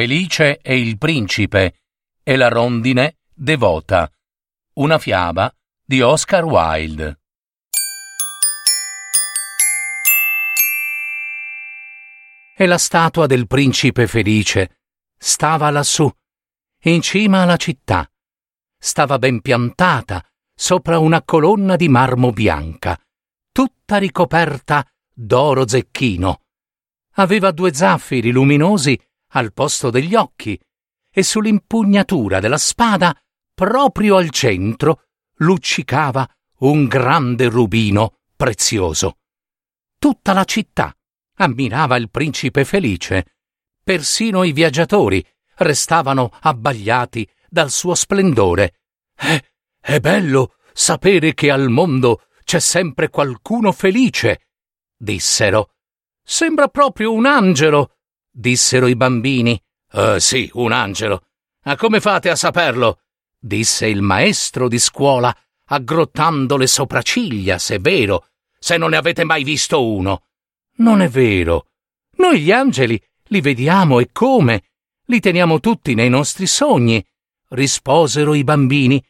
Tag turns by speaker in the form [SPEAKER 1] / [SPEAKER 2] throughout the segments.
[SPEAKER 1] Felice e il principe e la rondine devota. Una fiaba di Oscar Wilde. E la statua del principe felice stava lassù, in cima alla città. Stava ben piantata sopra una colonna di marmo bianca, tutta ricoperta d'oro zecchino. Aveva due zaffiri luminosi al posto degli occhi e sull'impugnatura della spada, proprio al centro, luccicava un grande rubino prezioso. Tutta la città ammirava il principe felice, persino i viaggiatori restavano abbagliati dal suo splendore. È, è bello sapere che al mondo c'è sempre qualcuno felice, dissero. Sembra proprio un angelo, dissero i bambini. Uh, sì, un angelo. Ma come fate a saperlo? disse il maestro di scuola, aggrottando le sopracciglia, se è vero, se non ne avete mai visto uno. Non è vero. Noi gli angeli li vediamo e come? Li teniamo tutti nei nostri sogni, risposero i bambini,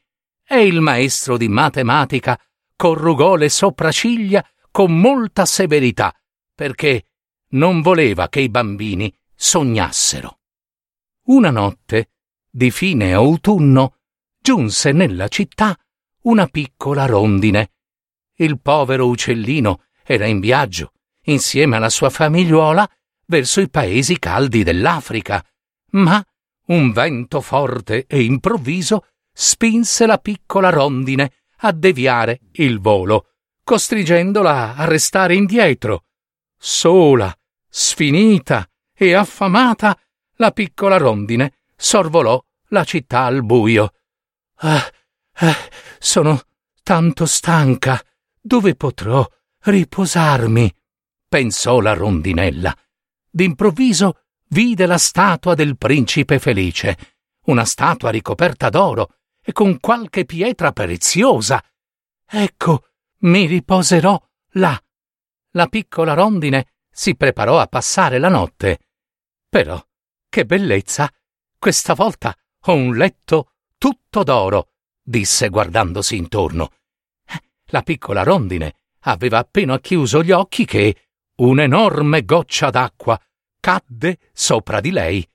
[SPEAKER 1] e il maestro di matematica corrugò le sopracciglia con molta severità, perché non voleva che i bambini sognassero. Una notte, di fine autunno, giunse nella città una piccola rondine. Il povero uccellino era in viaggio, insieme alla sua famigliuola, verso i paesi caldi dell'Africa, ma un vento forte e improvviso spinse la piccola rondine a deviare il volo, costringendola a restare indietro. Sola, sfinita e affamata, la piccola rondine sorvolò la città al buio. Ah, ah, sono tanto stanca. Dove potrò riposarmi? pensò la rondinella. D'improvviso vide la statua del principe felice, una statua ricoperta d'oro e con qualche pietra preziosa. Ecco, mi riposerò là. La piccola rondine si preparò a passare la notte. Però, che bellezza! Questa volta ho un letto tutto d'oro, disse guardandosi intorno. La piccola rondine aveva appena chiuso gli occhi che un'enorme goccia d'acqua cadde sopra di lei.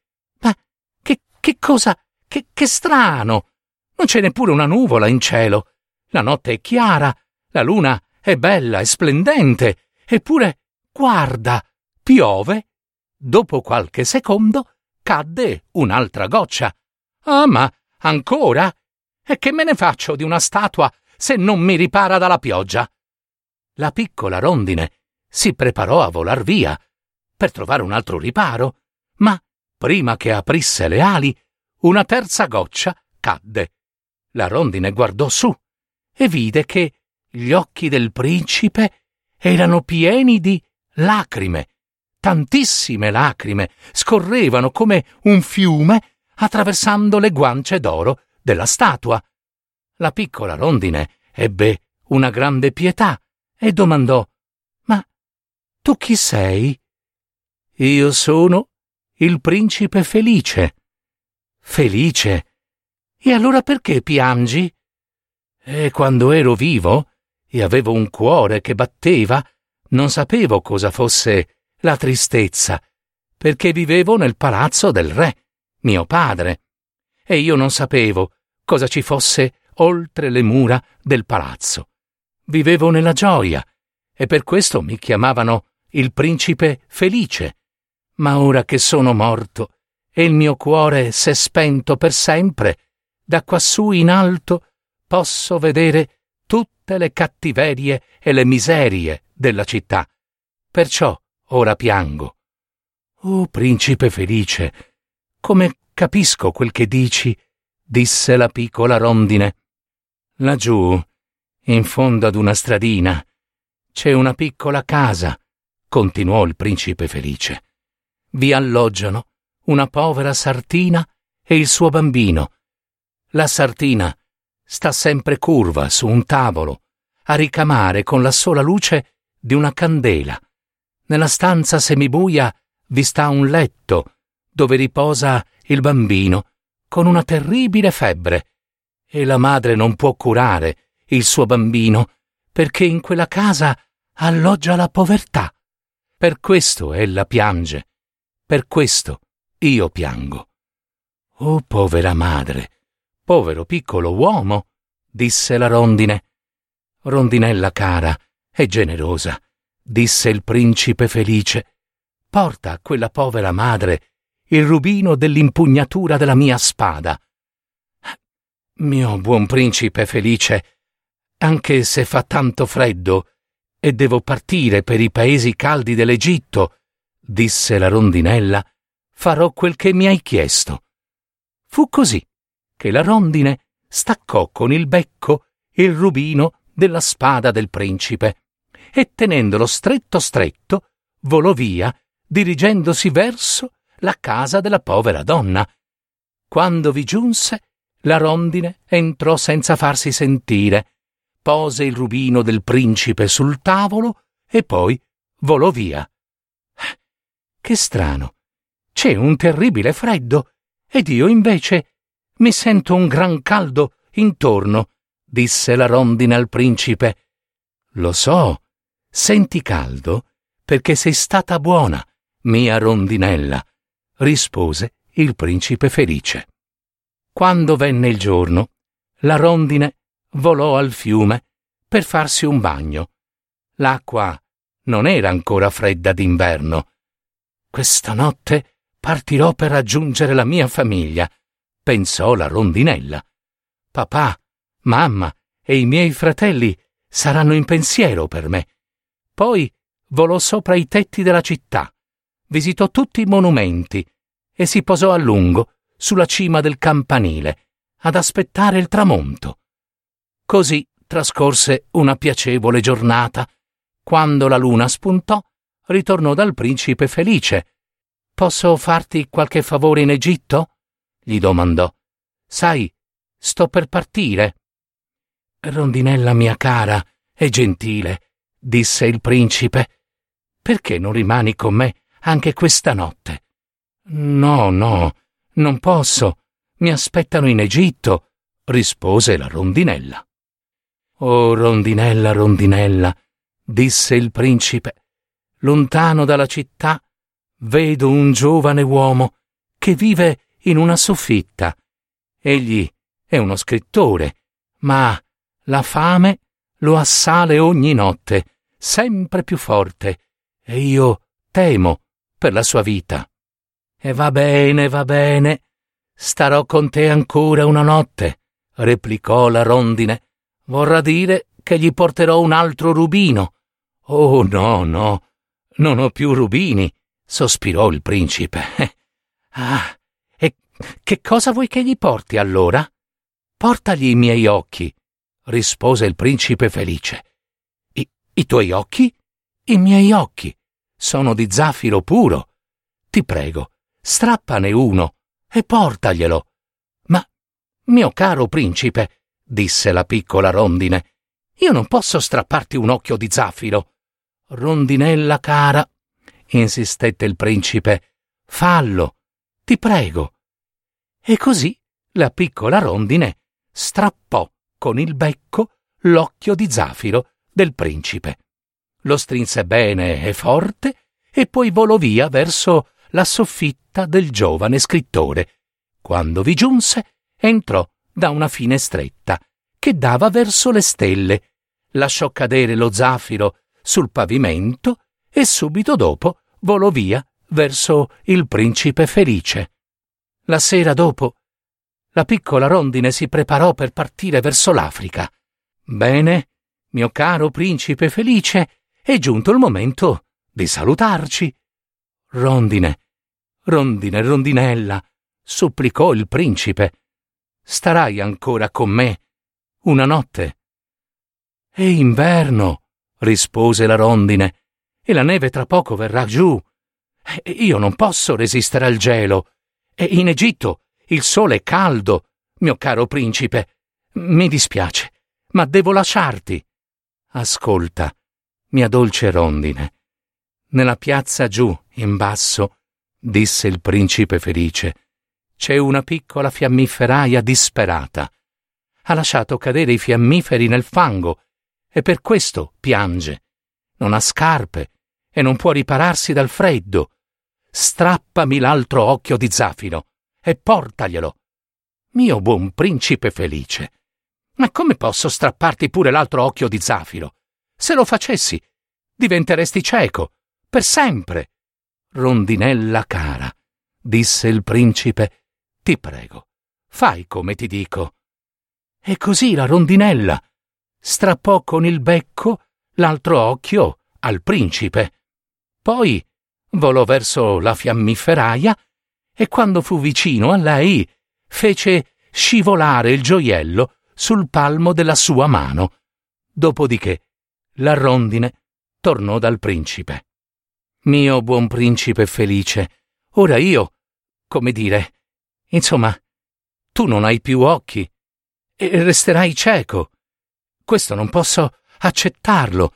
[SPEAKER 1] Ma che, che cosa? Che, che strano! Non c'è neppure una nuvola in cielo. La notte è chiara, la luna è bella e splendente, eppure Guarda, piove. Dopo qualche secondo cadde un'altra goccia. Ah, ma ancora? E che me ne faccio di una statua se non mi ripara dalla pioggia? La piccola rondine si preparò a volar via per trovare un altro riparo, ma prima che aprisse le ali, una terza goccia cadde. La rondine guardò su e vide che gli occhi del principe erano pieni di lacrime, tantissime lacrime, scorrevano come un fiume attraversando le guance d'oro della statua. La piccola rondine ebbe una grande pietà e domandò Ma tu chi sei? Io sono il principe felice. Felice? E allora perché piangi? E quando ero vivo e avevo un cuore che batteva, non sapevo cosa fosse la tristezza, perché vivevo nel palazzo del re, mio padre, e io non sapevo cosa ci fosse oltre le mura del palazzo. Vivevo nella gioia, e per questo mi chiamavano il principe felice. Ma ora che sono morto e il mio cuore s'è spento per sempre, da quassù in alto posso vedere tutte le cattiverie e le miserie della città. Perciò ora piango. Oh, principe felice, Come capisco quel che dici, disse la piccola rondine. Laggiù, in fondo ad una stradina, c'è una piccola casa, continuò il principe felice. Vi alloggiano una povera sartina e il suo bambino. La sartina sta sempre curva su un tavolo, a ricamare con la sola luce di una candela. Nella stanza semibuia vi sta un letto dove riposa il bambino con una terribile febbre e la madre non può curare il suo bambino perché in quella casa alloggia la povertà. Per questo ella piange, per questo io piango. Oh povera madre, povero piccolo uomo, disse la rondine. Rondinella cara e generosa, disse il principe felice, porta a quella povera madre il rubino dell'impugnatura della mia spada. Mio buon principe felice, anche se fa tanto freddo e devo partire per i paesi caldi dell'Egitto, disse la rondinella, farò quel che mi hai chiesto. Fu così che la rondine staccò con il becco il rubino della spada del principe e tenendolo stretto stretto volò via, dirigendosi verso la casa della povera donna. Quando vi giunse, la rondine entrò senza farsi sentire, pose il rubino del principe sul tavolo e poi volò via. Che strano. C'è un terribile freddo ed io invece mi sento un gran caldo intorno, disse la rondine al principe. Lo so, Senti caldo perché sei stata buona, mia rondinella, rispose il principe felice. Quando venne il giorno, la rondine volò al fiume per farsi un bagno. L'acqua non era ancora fredda d'inverno. Questa notte partirò per raggiungere la mia famiglia, pensò la rondinella. Papà, mamma e i miei fratelli saranno in pensiero per me. Poi volò sopra i tetti della città, visitò tutti i monumenti e si posò a lungo sulla cima del campanile ad aspettare il tramonto. Così trascorse una piacevole giornata. Quando la luna spuntò, ritornò dal principe felice. Posso farti qualche favore in Egitto? gli domandò. Sai, sto per partire. Rondinella mia cara e gentile, disse il principe. Perché non rimani con me anche questa notte? No, no, non posso. Mi aspettano in Egitto, rispose la rondinella. Oh, rondinella, rondinella, disse il principe, lontano dalla città vedo un giovane uomo che vive in una soffitta. Egli è uno scrittore, ma la fame lo assale ogni notte sempre più forte, e io temo per la sua vita. E va bene, va bene, starò con te ancora una notte, replicò la rondine. Vorrà dire che gli porterò un altro rubino. Oh no, no, non ho più rubini, sospirò il principe. Ah, e che cosa vuoi che gli porti allora? Portagli i miei occhi, rispose il principe felice. I tuoi occhi? I miei occhi. Sono di zaffiro puro. Ti prego, strappane uno e portaglielo. Ma, mio caro principe, disse la piccola rondine, io non posso strapparti un occhio di zaffiro. Rondinella cara, insistette il principe, fallo, ti prego. E così la piccola rondine strappò con il becco l'occhio di zafiro del principe. Lo strinse bene e forte e poi volò via verso la soffitta del giovane scrittore. Quando vi giunse, entrò da una finestretta che dava verso le stelle, lasciò cadere lo zafiro sul pavimento e subito dopo volò via verso il principe felice. La sera dopo, la piccola rondine si preparò per partire verso l'Africa. Bene, mio caro principe felice, è giunto il momento di salutarci. Rondine, rondine, rondinella, supplicò il principe. Starai ancora con me una notte? È inverno, rispose la rondine, e la neve tra poco verrà giù. Io non posso resistere al gelo. E in Egitto il sole è caldo, mio caro principe. Mi dispiace, ma devo lasciarti. Ascolta, mia dolce rondine. Nella piazza giù, in basso, disse il principe felice, c'è una piccola fiammiferaia disperata. Ha lasciato cadere i fiammiferi nel fango e per questo piange. Non ha scarpe e non può ripararsi dal freddo. Strappami l'altro occhio di zafiro e portaglielo. Mio buon principe felice. Ma come posso strapparti pure l'altro occhio di zafiro? Se lo facessi, diventeresti cieco, per sempre. Rondinella cara, disse il principe, ti prego, fai come ti dico. E così la rondinella strappò con il becco l'altro occhio al principe. Poi volò verso la fiammiferaia e quando fu vicino a lei fece scivolare il gioiello sul palmo della sua mano. Dopodiché la rondine tornò dal principe. Mio buon principe felice, ora io, come dire, insomma, tu non hai più occhi e resterai cieco. Questo non posso accettarlo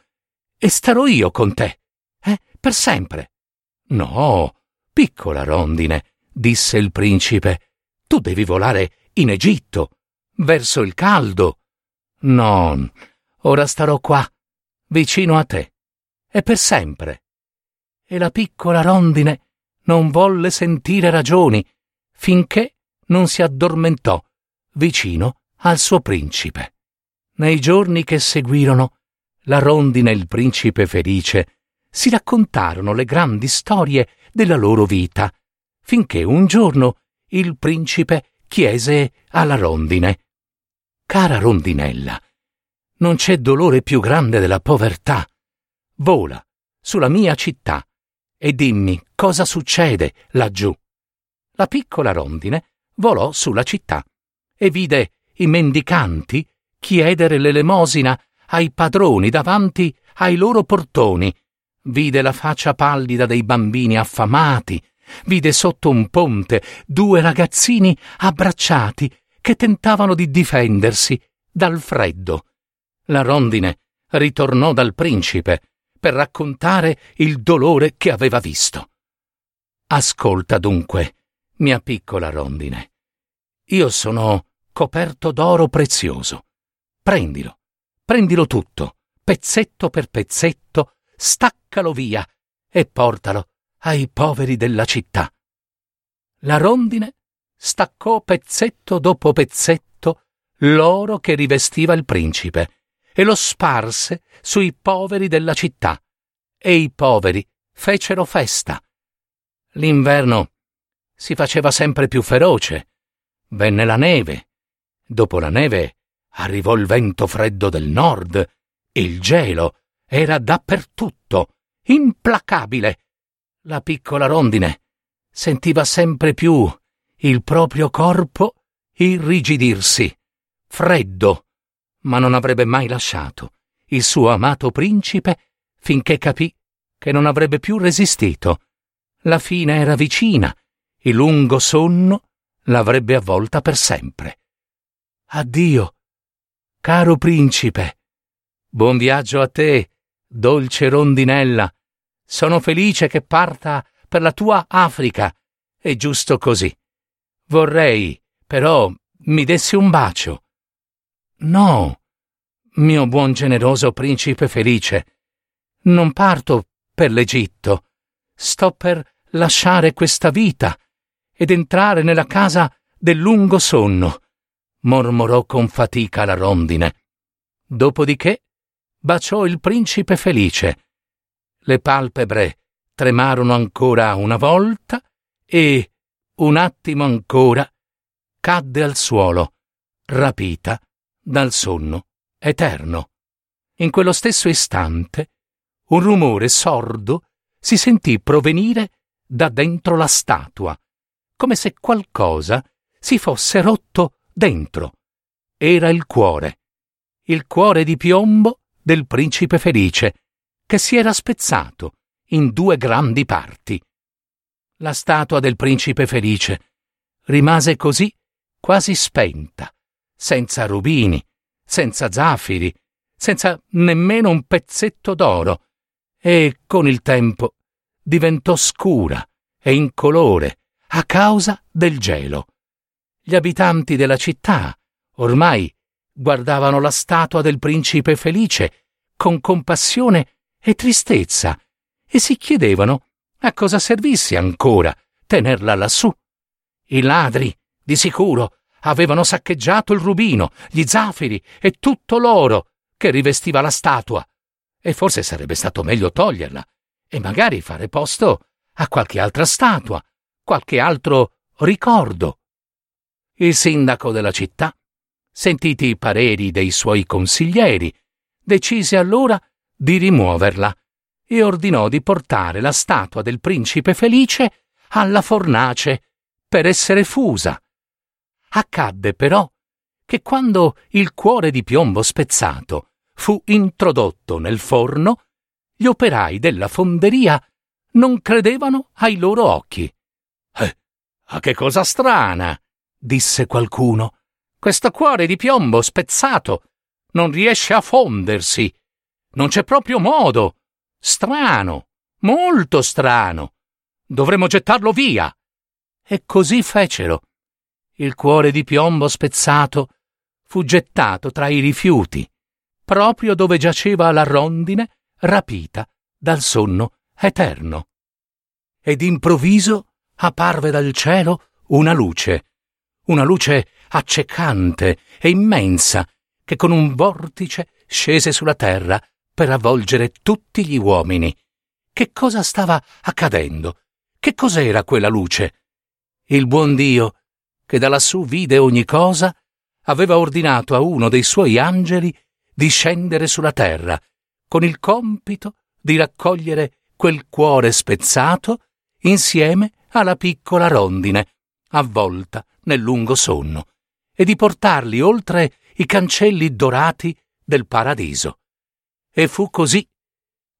[SPEAKER 1] e starò io con te, eh, per sempre. No, piccola rondine, disse il principe, tu devi volare in Egitto, verso il caldo. No, ora starò qua, vicino a te, e per sempre. E la piccola rondine non volle sentire ragioni finché non si addormentò vicino al suo principe. Nei giorni che seguirono, la rondine e il principe felice si raccontarono le grandi storie della loro vita, finché un giorno il principe chiese alla rondine Cara rondinella, non c'è dolore più grande della povertà. Vola sulla mia città e dimmi cosa succede laggiù. La piccola rondine volò sulla città e vide i mendicanti chiedere l'elemosina ai padroni davanti ai loro portoni. Vide la faccia pallida dei bambini affamati, vide sotto un ponte due ragazzini abbracciati che tentavano di difendersi dal freddo. La rondine ritornò dal principe per raccontare il dolore che aveva visto. Ascolta dunque, mia piccola rondine. Io sono coperto d'oro prezioso. Prendilo, prendilo tutto, pezzetto per pezzetto, staccalo via e portalo ai poveri della città. La rondine staccò pezzetto dopo pezzetto l'oro che rivestiva il principe e lo sparse sui poveri della città. E i poveri fecero festa. L'inverno si faceva sempre più feroce. Venne la neve. Dopo la neve arrivò il vento freddo del nord. Il gelo era dappertutto, implacabile. La piccola rondine sentiva sempre più il proprio corpo irrigidirsi, freddo, ma non avrebbe mai lasciato il suo amato principe finché capì che non avrebbe più resistito. La fine era vicina, il lungo sonno l'avrebbe avvolta per sempre. Addio, caro principe. Buon viaggio a te, dolce rondinella. Sono felice che parta per la tua Africa. È giusto così. Vorrei, però, mi dessi un bacio. No, mio buon generoso principe felice, non parto per l'Egitto. Sto per lasciare questa vita ed entrare nella casa del lungo sonno, mormorò con fatica la rondine. Dopodiché baciò il principe felice. Le palpebre tremarono ancora una volta e, un attimo ancora, cadde al suolo, rapita dal sonno eterno. In quello stesso istante, un rumore sordo si sentì provenire da dentro la statua, come se qualcosa si fosse rotto dentro. Era il cuore, il cuore di piombo del principe felice, che si era spezzato in due grandi parti. La statua del principe felice rimase così quasi spenta, senza rubini, senza zafiri, senza nemmeno un pezzetto d'oro, e con il tempo diventò scura e incolore a causa del gelo. Gli abitanti della città ormai guardavano la statua del principe felice con compassione e tristezza e si chiedevano a cosa servisse ancora tenerla lassù. I ladri, di sicuro, avevano saccheggiato il rubino, gli zafiri e tutto l'oro che rivestiva la statua, e forse sarebbe stato meglio toglierla e magari fare posto a qualche altra statua, qualche altro ricordo. Il sindaco della città, sentiti i pareri dei suoi consiglieri, decise allora di rimuoverla e ordinò di portare la statua del principe felice alla fornace per essere fusa. Accadde però che quando il cuore di piombo spezzato fu introdotto nel forno, gli operai della fonderia non credevano ai loro occhi. Eh, ah, che cosa strana! disse qualcuno. Questo cuore di piombo spezzato non riesce a fondersi. Non c'è proprio modo. Strano, molto strano. Dovremmo gettarlo via. E così fecero. Il cuore di piombo spezzato fu gettato tra i rifiuti, proprio dove giaceva la rondine rapita dal sonno eterno. Ed improvviso apparve dal cielo una luce, una luce accecante e immensa, che con un vortice scese sulla terra per avvolgere tutti gli uomini. Che cosa stava accadendo? Che cos'era quella luce? Il buon Dio, che da lassù vide ogni cosa, aveva ordinato a uno dei suoi angeli di scendere sulla terra, con il compito di raccogliere quel cuore spezzato insieme alla piccola rondine, avvolta nel lungo sonno, e di portarli oltre i cancelli dorati del paradiso. E fu così.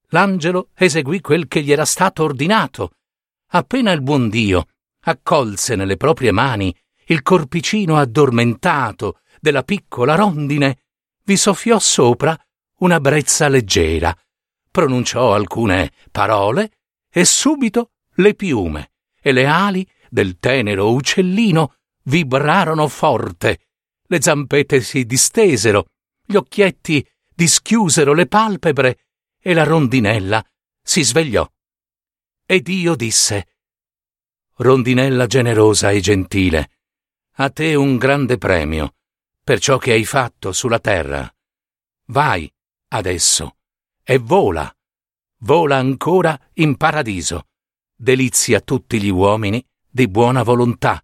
[SPEAKER 1] L'angelo eseguì quel che gli era stato ordinato. Appena il buon Dio accolse nelle proprie mani il corpicino addormentato della piccola rondine, vi soffiò sopra una brezza leggera, pronunciò alcune parole e subito le piume e le ali del tenero uccellino vibrarono forte, le zampette si distesero, gli occhietti dischiusero le palpebre e la rondinella si svegliò. Ed io disse, Rondinella generosa e gentile, a te un grande premio per ciò che hai fatto sulla terra. Vai adesso e vola, vola ancora in paradiso, delizia tutti gli uomini di buona volontà.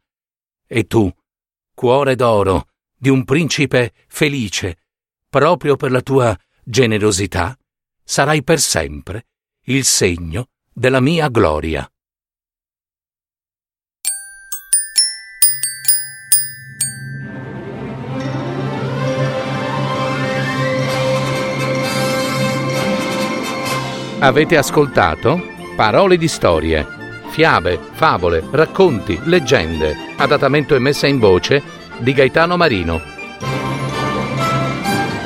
[SPEAKER 1] E tu, cuore d'oro di un principe felice, proprio per la tua generosità, sarai per sempre il segno della mia gloria. Avete ascoltato Parole di storie, fiabe, favole, racconti, leggende, adattamento e messa in voce di Gaetano Marino